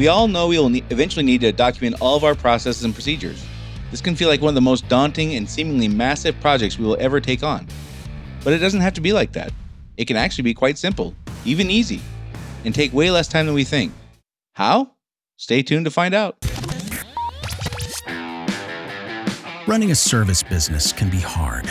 We all know we will ne- eventually need to document all of our processes and procedures. This can feel like one of the most daunting and seemingly massive projects we will ever take on. But it doesn't have to be like that. It can actually be quite simple, even easy, and take way less time than we think. How? Stay tuned to find out. Running a service business can be hard.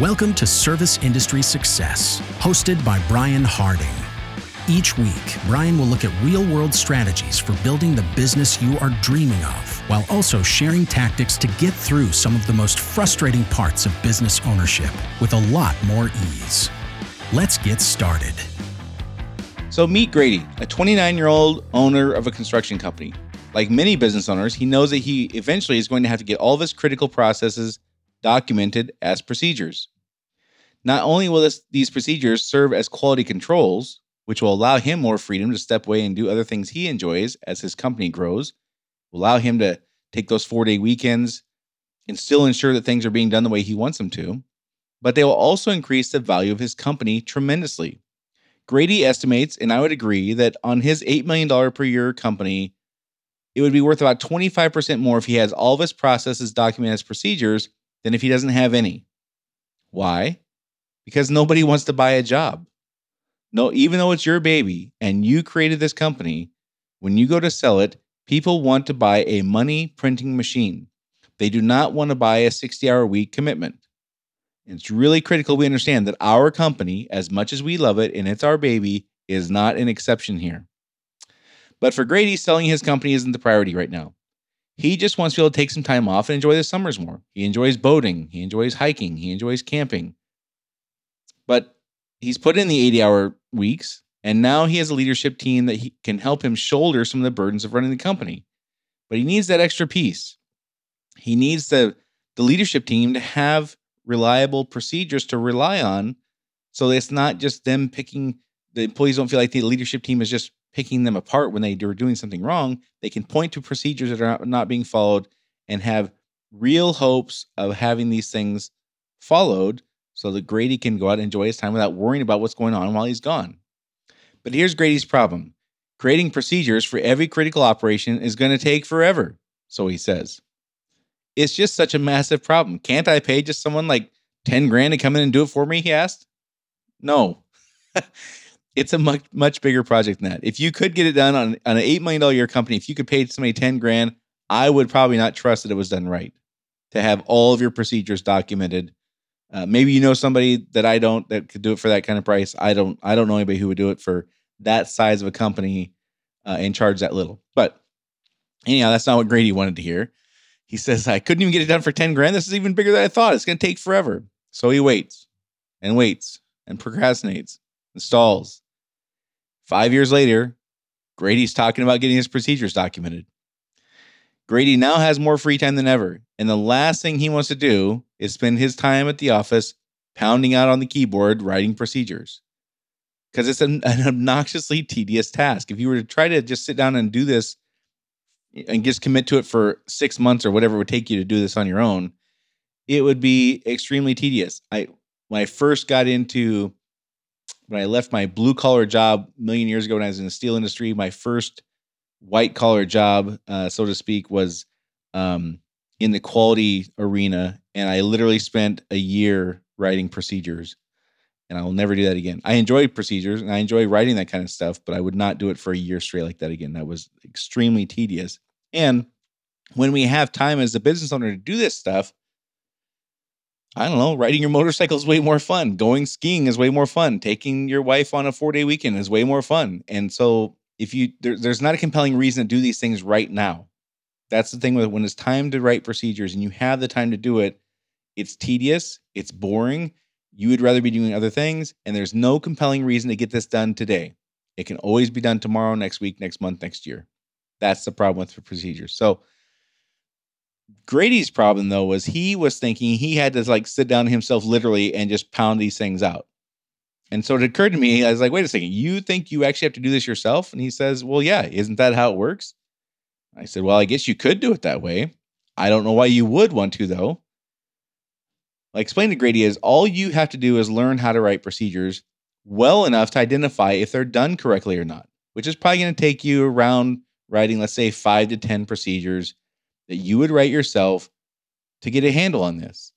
Welcome to Service Industry Success, hosted by Brian Harding. Each week, Brian will look at real world strategies for building the business you are dreaming of, while also sharing tactics to get through some of the most frustrating parts of business ownership with a lot more ease. Let's get started. So, meet Grady, a 29 year old owner of a construction company. Like many business owners, he knows that he eventually is going to have to get all of his critical processes documented as procedures. Not only will this, these procedures serve as quality controls, which will allow him more freedom to step away and do other things he enjoys as his company grows, will allow him to take those four day weekends and still ensure that things are being done the way he wants them to, but they will also increase the value of his company tremendously. Grady estimates, and I would agree, that on his $8 million per year company, it would be worth about 25% more if he has all of his processes documented as procedures than if he doesn't have any. Why? Because nobody wants to buy a job. No, even though it's your baby and you created this company, when you go to sell it, people want to buy a money printing machine. They do not want to buy a 60 hour week commitment. It's really critical we understand that our company, as much as we love it and it's our baby, is not an exception here. But for Grady, selling his company isn't the priority right now. He just wants to be able to take some time off and enjoy the summers more. He enjoys boating, he enjoys hiking, he enjoys camping. But he's put in the 80 hour weeks, and now he has a leadership team that he can help him shoulder some of the burdens of running the company. But he needs that extra piece. He needs the, the leadership team to have reliable procedures to rely on so it's not just them picking the employees don't feel like the leadership team is just picking them apart when they are doing something wrong. They can point to procedures that are not being followed and have real hopes of having these things followed so that Grady can go out and enjoy his time without worrying about what's going on while he's gone. But here's Grady's problem creating procedures for every critical operation is going to take forever, so he says. It's just such a massive problem. Can't I pay just someone like 10 grand to come in and do it for me? He asked. No. it's a much much bigger project than that. If you could get it done on, on an eight million dollar year company, if you could pay somebody 10 grand, I would probably not trust that it was done right to have all of your procedures documented. Uh, maybe you know somebody that I don't that could do it for that kind of price. I don't I don't know anybody who would do it for that size of a company uh, and charge that little. But anyhow, that's not what Grady wanted to hear. He says, I couldn't even get it done for 10 grand. This is even bigger than I thought. It's going to take forever. So he waits and waits and procrastinates and stalls. Five years later, Grady's talking about getting his procedures documented. Grady now has more free time than ever. And the last thing he wants to do is spend his time at the office pounding out on the keyboard writing procedures because it's an, an, obnoxiously tedious task. If you were to try to just sit down and do this and just commit to it for six months or whatever it would take you to do this on your own, it would be extremely tedious. I when I first got into when I left my blue collar job a million years ago when I was in the steel industry, my first white collar job, uh, so to speak, was um, in the quality arena, and I literally spent a year writing procedures. And I will never do that again. I enjoy procedures and I enjoy writing that kind of stuff, but I would not do it for a year straight like that again. That was extremely tedious. And when we have time as a business owner to do this stuff, I don't know, riding your motorcycle is way more fun. Going skiing is way more fun. Taking your wife on a four day weekend is way more fun. And so, if you there, there's not a compelling reason to do these things right now. That's the thing with when it's time to write procedures and you have the time to do it, it's tedious, it's boring. You would rather be doing other things, and there's no compelling reason to get this done today. It can always be done tomorrow, next week, next month, next year. That's the problem with procedures. So Grady's problem though was he was thinking he had to like sit down himself literally and just pound these things out. And so it occurred to me, I was like, wait a second, you think you actually have to do this yourself? And he says, well, yeah, isn't that how it works? I said, well, I guess you could do it that way. I don't know why you would want to, though. I explained to Grady is all you have to do is learn how to write procedures well enough to identify if they're done correctly or not, which is probably going to take you around writing, let's say, five to 10 procedures that you would write yourself to get a handle on this.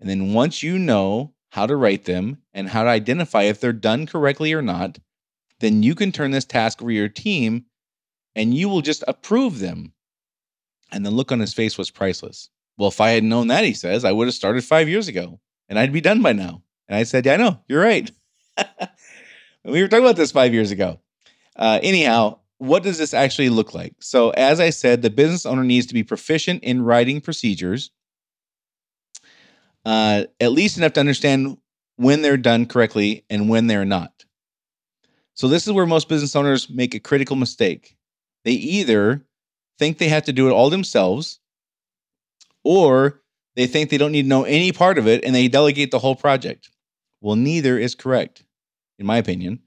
And then once you know how to write them and how to identify if they're done correctly or not, then you can turn this task over your team and you will just approve them. And the look on his face was priceless. Well, if I had known that, he says, I would have started five years ago and I'd be done by now. And I said, Yeah, I know, you're right. we were talking about this five years ago. Uh, anyhow, what does this actually look like? So, as I said, the business owner needs to be proficient in writing procedures, uh, at least enough to understand when they're done correctly and when they're not. So, this is where most business owners make a critical mistake. They either think they have to do it all themselves, or they think they don't need to know any part of it and they delegate the whole project. Well, neither is correct, in my opinion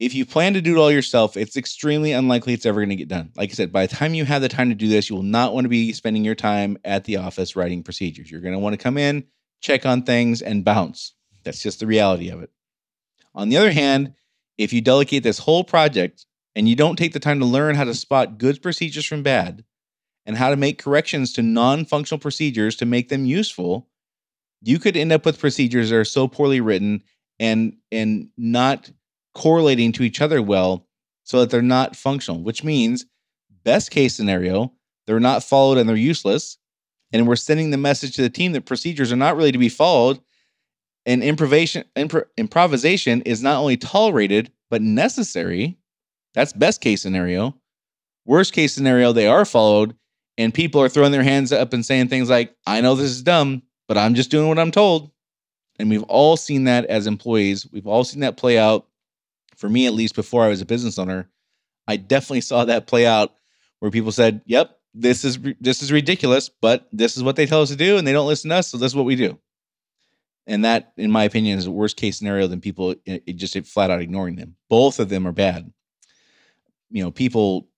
if you plan to do it all yourself, it's extremely unlikely it's ever going to get done. Like I said, by the time you have the time to do this, you will not want to be spending your time at the office writing procedures. You're going to want to come in, check on things, and bounce. That's just the reality of it. On the other hand, if you delegate this whole project and you don't take the time to learn how to spot good procedures from bad and how to make corrections to non functional procedures to make them useful, you could end up with procedures that are so poorly written and and not correlating to each other well so that they're not functional, which means, best case scenario, they're not followed and they're useless. And we're sending the message to the team that procedures are not really to be followed. And improvisation, impro- improvisation is not only tolerated, but necessary. That's best case scenario. Worst case scenario, they are followed and people are throwing their hands up and saying things like, I know this is dumb, but I'm just doing what I'm told. And we've all seen that as employees. We've all seen that play out for me at least before I was a business owner, I definitely saw that play out where people said, "Yep, this is this is ridiculous, but this is what they tell us to do, and they don't listen to us, so this is what we do." And that, in my opinion, is a worst case scenario than people it just flat out ignoring them. Both of them are bad. You know, people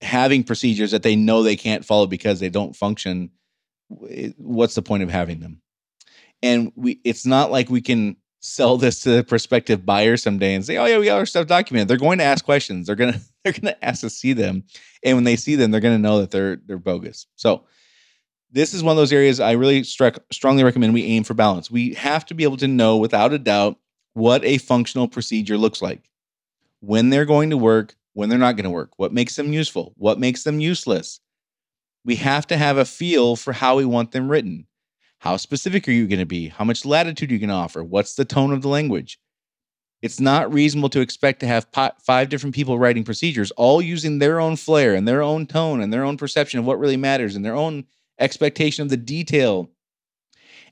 having procedures that they know they can't follow because they don't function. What's the point of having them? And we, it's not like we can sell this to the prospective buyer someday and say, "Oh yeah, we got our stuff documented." They're going to ask questions. They're gonna they're gonna ask to see them, and when they see them, they're gonna know that they're they're bogus. So this is one of those areas I really struck, strongly recommend we aim for balance. We have to be able to know without a doubt what a functional procedure looks like, when they're going to work, when they're not going to work, what makes them useful, what makes them useless. We have to have a feel for how we want them written. How specific are you going to be? How much latitude are you going to offer? What's the tone of the language? It's not reasonable to expect to have five different people writing procedures, all using their own flair and their own tone and their own perception of what really matters and their own expectation of the detail,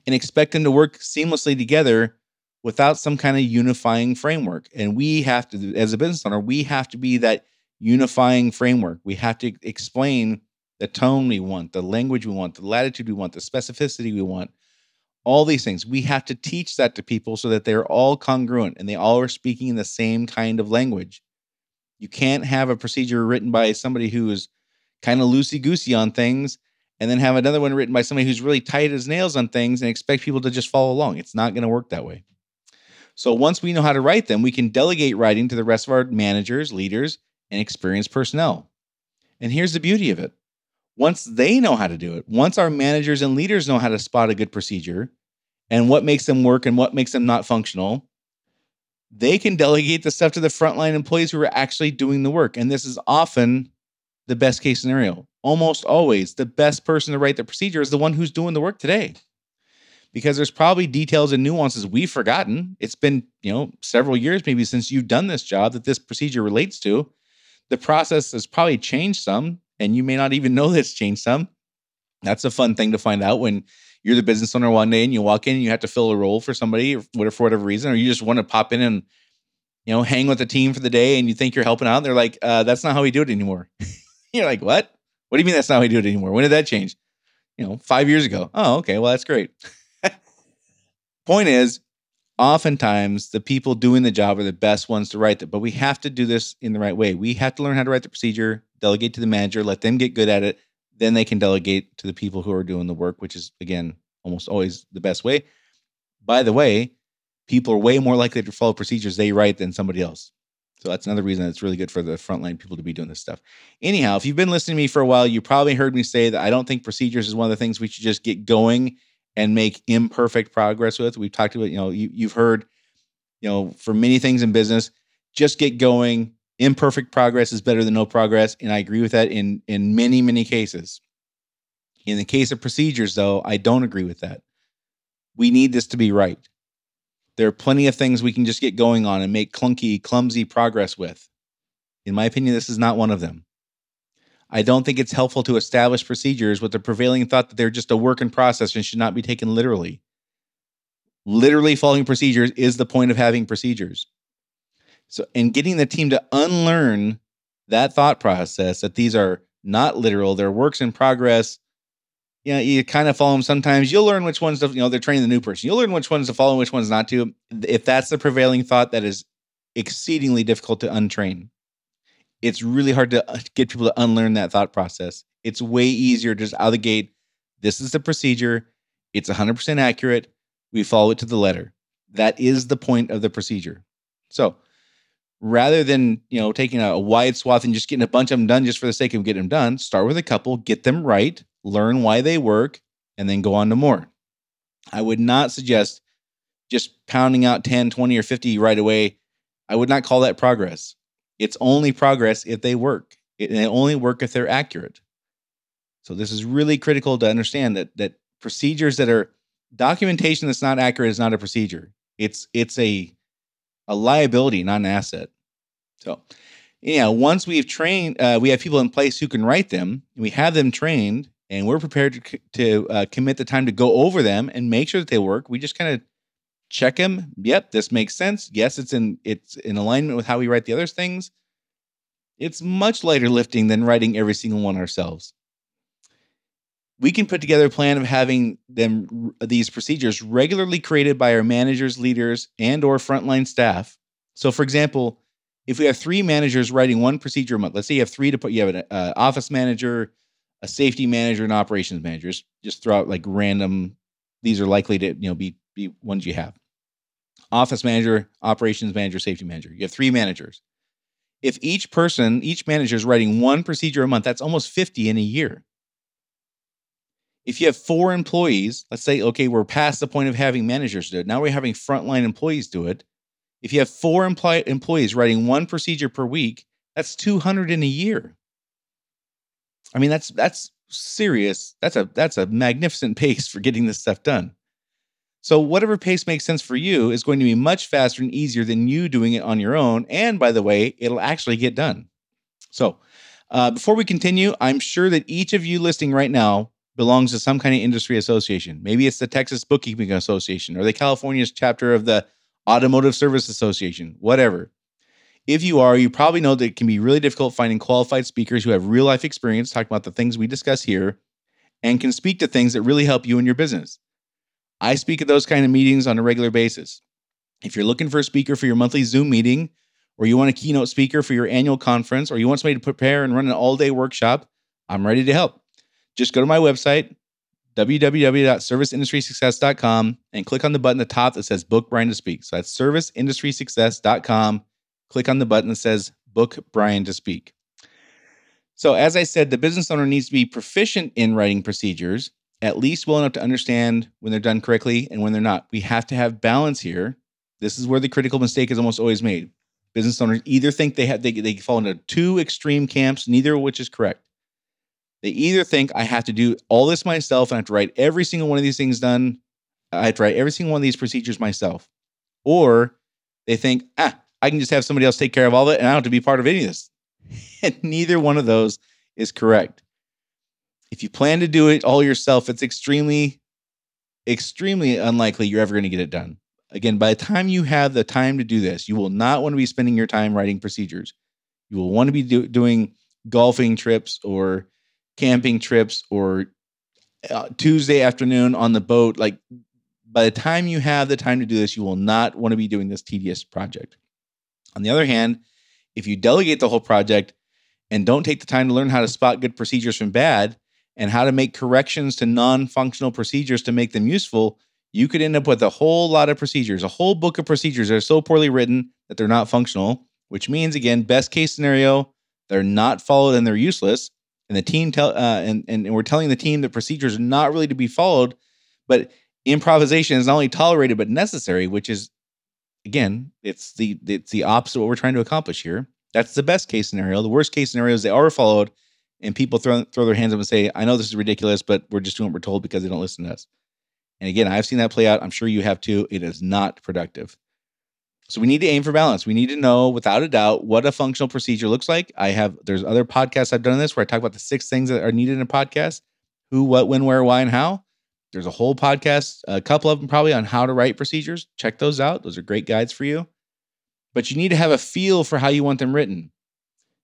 and expect them to work seamlessly together without some kind of unifying framework. And we have to, as a business owner, we have to be that unifying framework. We have to explain the tone we want, the language we want, the latitude we want, the specificity we want, all these things. We have to teach that to people so that they're all congruent and they all are speaking in the same kind of language. You can't have a procedure written by somebody who is kind of loosey goosey on things and then have another one written by somebody who's really tight as nails on things and expect people to just follow along. It's not going to work that way. So once we know how to write them, we can delegate writing to the rest of our managers, leaders, and experienced personnel. And here's the beauty of it once they know how to do it, once our managers and leaders know how to spot a good procedure and what makes them work and what makes them not functional, they can delegate the stuff to the frontline employees who are actually doing the work. And this is often the best case scenario. Almost always, the best person to write the procedure is the one who's doing the work today. Because there's probably details and nuances we've forgotten. It's been, you know, several years maybe since you've done this job that this procedure relates to. The process has probably changed some and you may not even know that's changed some. That's a fun thing to find out when you're the business owner one day and you walk in and you have to fill a role for somebody or for whatever reason, or you just want to pop in and you know hang with the team for the day and you think you're helping out. And they're like, uh, "That's not how we do it anymore." you're like, "What? What do you mean that's not how we do it anymore? When did that change?" you know, five years ago. Oh, okay. Well, that's great. Point is, oftentimes the people doing the job are the best ones to write it, but we have to do this in the right way. We have to learn how to write the procedure, delegate to the manager, let them get good at it. Then they can delegate to the people who are doing the work, which is, again, almost always the best way. By the way, people are way more likely to follow procedures they write than somebody else. So that's another reason it's really good for the frontline people to be doing this stuff. Anyhow, if you've been listening to me for a while, you probably heard me say that I don't think procedures is one of the things we should just get going and make imperfect progress with. We've talked about, you know, you, you've heard, you know, for many things in business, just get going. Imperfect progress is better than no progress. And I agree with that in in many, many cases. In the case of procedures, though, I don't agree with that. We need this to be right. There are plenty of things we can just get going on and make clunky, clumsy progress with. In my opinion, this is not one of them. I don't think it's helpful to establish procedures with the prevailing thought that they're just a work in process and should not be taken literally. Literally following procedures is the point of having procedures. So, and getting the team to unlearn that thought process that these are not literal, they're works in progress. You know, you kind of follow them sometimes. You'll learn which ones to, you know, they're training the new person. You'll learn which ones to follow and which ones not to. If that's the prevailing thought, that is exceedingly difficult to untrain it's really hard to uh, get people to unlearn that thought process. It's way easier just out of the gate. This is the procedure. It's 100% accurate. We follow it to the letter. That is the point of the procedure. So rather than you know taking a, wide swath and just getting a bunch of them done just for the sake of getting them done, start with a couple, get them right, learn why they work, and then go on to more. I would not suggest just pounding out 10, 20, or 50 right away. I would not call that progress. It's only progress if they work. It, they only work if they're accurate. So this is really critical to understand that that procedures that are documentation that's not accurate is not a procedure. It's it's a a liability, not an asset. So, yeah, once we've trained, uh, we have people in place who can write them. We have them trained, and we're prepared to to uh, commit the time to go over them and make sure that they work. We just kind of check him. Yep, this makes sense. Yes, it's in it's in alignment with how we write the other things. It's much lighter lifting than writing every single one ourselves. We can put together a plan of having them these procedures regularly created by our managers, leaders, and or frontline staff. So, for example, if we have three managers writing one procedure a month, let's say you have three to put, you have an uh, office manager, a safety manager, and operations managers. Just throw out like random. These are likely to you know be be ones you have office manager, operations manager, safety manager. You have three managers. If each person, each manager is writing one procedure a month, that's almost 50 in a year. If you have four employees, let's say, okay, we're past the point of having managers do it. Now we're having frontline employees do it. If you have four employ- employees writing one procedure per week, that's 200 in a year. I mean, that's that's serious. That's a that's a magnificent pace for getting this stuff done. So, whatever pace makes sense for you is going to be much faster and easier than you doing it on your own. And by the way, it'll actually get done. So, uh, before we continue, I'm sure that each of you listening right now belongs to some kind of industry association. Maybe it's the Texas Bookkeeping Association or the California's chapter of the Automotive Service Association, whatever. If you are, you probably know that it can be really difficult finding qualified speakers who have real life experience talking about the things we discuss here and can speak to things that really help you in your business. I speak at those kind of meetings on a regular basis. If you're looking for a speaker for your monthly Zoom meeting, or you want a keynote speaker for your annual conference, or you want somebody to prepare and run an all day workshop, I'm ready to help. Just go to my website, www.serviceindustrysuccess.com, and click on the button at the top that says Book Brian to Speak. So that's serviceindustrysuccess.com. Click on the button that says Book Brian to Speak. So, as I said, the business owner needs to be proficient in writing procedures at least well enough to understand when they're done correctly and when they're not. We have to have balance here. This is where the critical mistake is almost always made. Business owners either think they have they, they fall into two extreme camps, neither of which is correct. They either think I have to do all this myself and I have to write every single one of these things done. I have to write every single one of these procedures myself. Or they think, ah, I can just have somebody else take care of all it and I don't have to be part of any of this. And neither one of those is correct. If you plan to do it all yourself, it's extremely, extremely unlikely you're ever going to get it done. Again, by the time you have the time to do this, you will not want to be spending your time writing procedures. You will want to be do- doing golfing trips or camping trips or uh, Tuesday afternoon on the boat. Like by the time you have the time to do this, you will not want to be doing this tedious project. On the other hand, if you delegate the whole project and don't take the time to learn how to spot good procedures from bad and how to make corrections to non functional procedures to make them useful, you could end up with a whole lot of procedures, a whole book of procedures that are so poorly written that they're not functional, which means, again, best case scenario, they're not followed and they're useless. And the team tell, uh, and, and we're telling the team that procedures are not really to be followed, but improvisation is not only tolerated but necessary, which is again, it's the it's the opposite of what we're trying to accomplish here. That's the best case scenario. The worst case scenario is they are followed and people throw throw their hands up and say, I know this is ridiculous, but we're just doing what we're told because they don't listen to us. And again, I've seen that play out. I'm sure you have too. It is not productive. So we need to aim for balance. We need to know without a doubt what a functional procedure looks like. I have there's other podcasts I've done this where I talk about the six things that are needed in a podcast: who, what, when, where, why, and how. There's a whole podcast, a couple of them probably on how to write procedures. Check those out. Those are great guides for you. But you need to have a feel for how you want them written.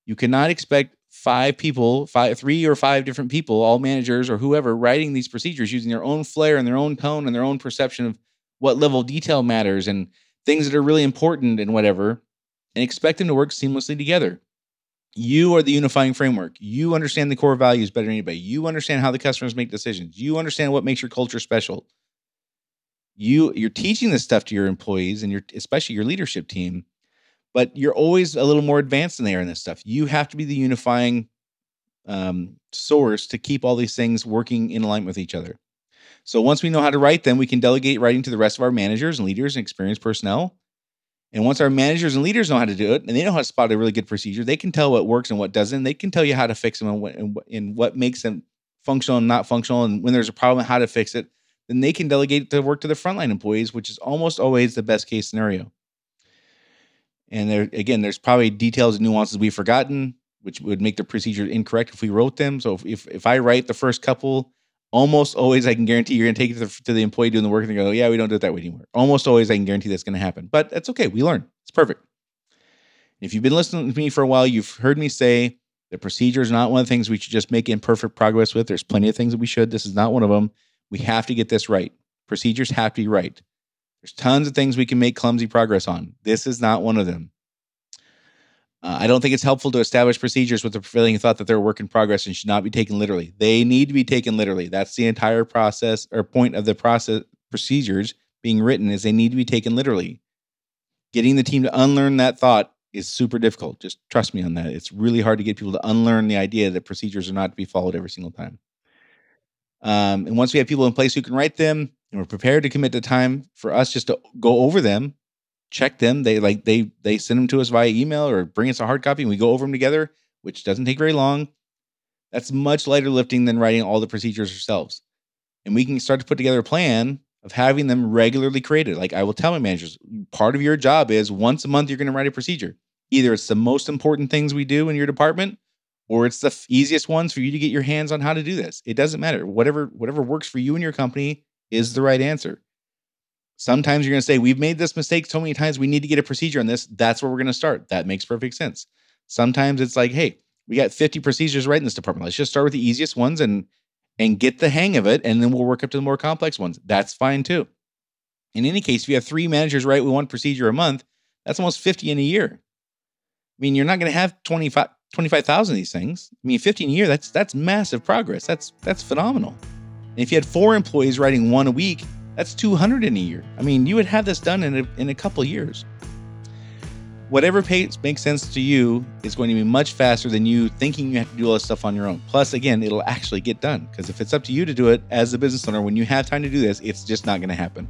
You cannot expect five people, five, three or five different people, all managers or whoever, writing these procedures using their own flair and their own tone and their own perception of what level of detail matters and things that are really important and whatever, and expect them to work seamlessly together. You are the unifying framework. You understand the core values better than anybody. You understand how the customers make decisions. You understand what makes your culture special. You you're teaching this stuff to your employees and your especially your leadership team, but you're always a little more advanced than they are in this stuff. You have to be the unifying um, source to keep all these things working in alignment with each other. So once we know how to write them, we can delegate writing to the rest of our managers and leaders and experienced personnel. And once our managers and leaders know how to do it, and they know how to spot a really good procedure, they can tell what works and what doesn't. They can tell you how to fix them and what, and and what makes them functional and not functional. And when there's a problem, how to fix it. Then they can delegate the work to the frontline employees, which is almost always the best case scenario. And there again, there's probably details and nuances we've forgotten, which would make the procedure incorrect if we wrote them. So if if, if I write the first couple almost always I can guarantee you're going to take it to the, to the, employee doing the work and they go, yeah, we don't do it that way anymore. Almost always I can guarantee that's going to happen. But that's okay. We learn. It's perfect. If you've been listening to me for a while, you've heard me say the procedure is not one of the things we should just make imperfect progress with. There's plenty of things that we should. This is not one of them. We have to get this right. Procedures have to be right. There's tons of things we can make clumsy progress on. This is not one of them. Uh, I don't think it's helpful to establish procedures with the prevailing thought that they're a work in progress and should not be taken literally. They need to be taken literally. That's the entire process or point of the process procedures being written is they need to be taken literally. Getting the team to unlearn that thought is super difficult. Just trust me on that. It's really hard to get people to unlearn the idea that procedures are not to be followed every single time. Um, and once we have people in place who can write them and we're prepared to commit the time for us just to go over them check them. They like they they send them to us via email or bring us a hard copy and we go over them together, which doesn't take very long. That's much lighter lifting than writing all the procedures ourselves. And we can start to put together a plan of having them regularly created. Like I will tell my managers, part of your job is once a month you're going to write a procedure. Either it's the most important things we do in your department or it's the easiest ones for you to get your hands on how to do this. It doesn't matter. Whatever whatever works for you and your company is the right answer. Sometimes you're going to say, We've made this mistake so many times. We need to get a procedure on this. That's where we're going to start. That makes perfect sense. Sometimes it's like, Hey, we got 50 procedures right in this department. Let's just start with the easiest ones and and get the hang of it. And then we'll work up to the more complex ones. That's fine too. In any case, if you have three managers right with one procedure a month, that's almost 50 in a year. I mean, you're not going to have 25 25,000 of these things. I mean, 15 a year, that's that's massive progress. That's that's phenomenal. And if you had four employees writing one a week, that's 200 in a year. I mean, you would have this done in a, in a couple years. Whatever pace makes sense to you is going to be much faster than you thinking you have to do all this stuff on your own. Plus, again, it'll actually get done because if it's up to you to do it as a business owner, when you have time to do this, it's just not going to happen.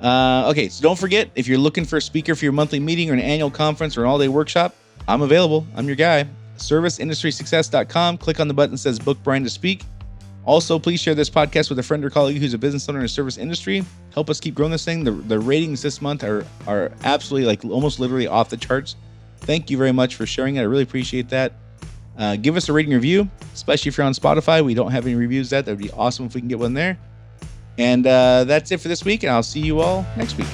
Uh, okay, so don't forget if you're looking for a speaker for your monthly meeting or an annual conference or an all day workshop, I'm available. I'm your guy. ServiceIndustrySuccess.com. Click on the button that says Book Brian to Speak. Also, please share this podcast with a friend or colleague who's a business owner in the service industry. Help us keep growing this thing. The, the ratings this month are are absolutely like almost literally off the charts. Thank you very much for sharing it. I really appreciate that. Uh, give us a rating review, especially if you're on Spotify. We don't have any reviews yet. That would be awesome if we can get one there. And uh, that's it for this week, and I'll see you all next week.